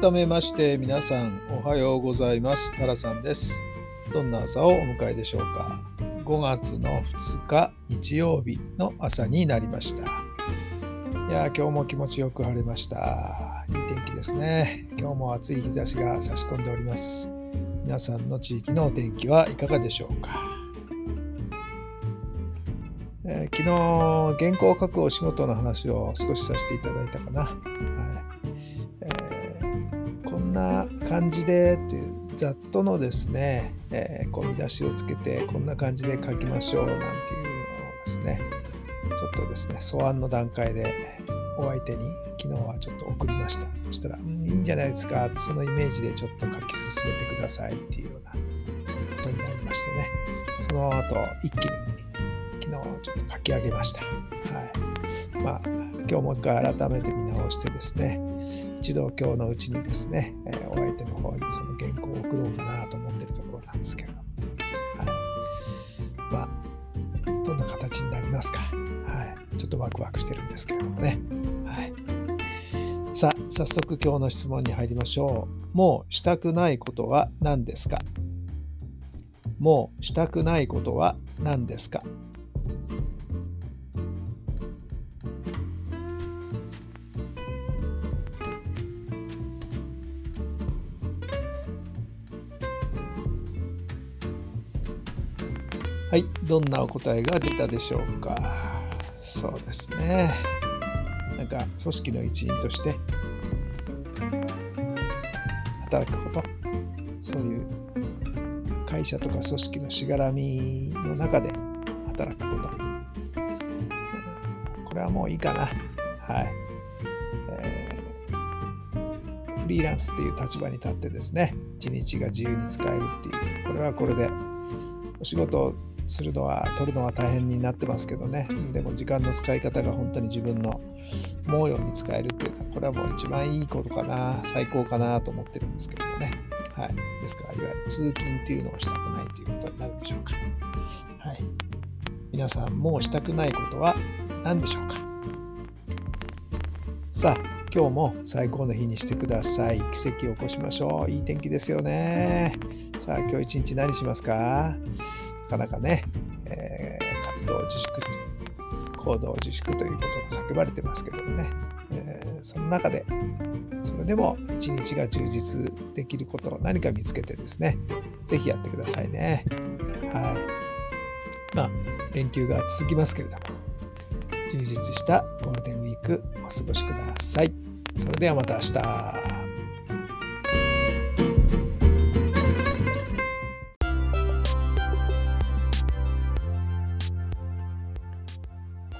改めまして皆さんおはようございます。タラさんです。どんな朝をお迎えでしょうか。5月の2日日曜日の朝になりました。いや今日も気持ちよく晴れました。いい天気ですね。今日も暑い日差しが差し込んでおります。皆さんの地域のお天気はいかがでしょうか。えー、昨日原稿を書くお仕事の話を少しさせていただいたかな、はい。んな感じでというざっとのですね、えー、こう見出しをつけてこんな感じで書きましょうなんていうのをですねちょっとですね素案の段階でお相手に昨日はちょっと送りました。そしたら「いいんじゃないですか」そのイメージでちょっと書き進めてくださいっていうようなことになりましてね。その後一気に昨日ちょっと書き上げました。はい。まあ今日もう一回改めて見直してですね一度今日のうちにですね、えー、お相手の方にその原稿を送ろうかなと思ってるところなんですけれど。も、はい、まあ、どんな形になりますか。はい、ちょっとワクワクしてるんですけれどもね。はい、さあ、早速今日の質問に入りましょう。もうしたくないことは何ですか？もうしたくないことは何ですか？はい、どんなお答えが出たでしょうか？そうですね。なんか組織の一員として働くこと、そういう会社とか組織のしがらみの中で働くこと。これはもういいかな。はい。フリーランスっていう立場に立ってですね、一日が自由に使えるっていう、これはこれでお仕事するのは取るのは大変になってますけどね。でも時間の使い方が本当に自分の思うように使えるっていうのはこれはもう一番いいことかな最高かなと思ってるんですけれどもね。はい。ですからいわゆる通勤っていうのをしたくないということになるでしょうか。はい。皆さんもうしたくないことは何でしょうか。さあ今日も最高の日にしてください。奇跡を起こしましょう。いい天気ですよね。さあ、今日一日何しますか？かなかね、えー、活動自粛と、行動自粛ということが叫ばれてますけどもね、えー、その中で、それでも一日が充実できることを何か見つけてですね、ぜひやってくださいね。はい。まあ、連休が続きますけれども、充実したゴールデンウィークお過ごしください。それではまた明日。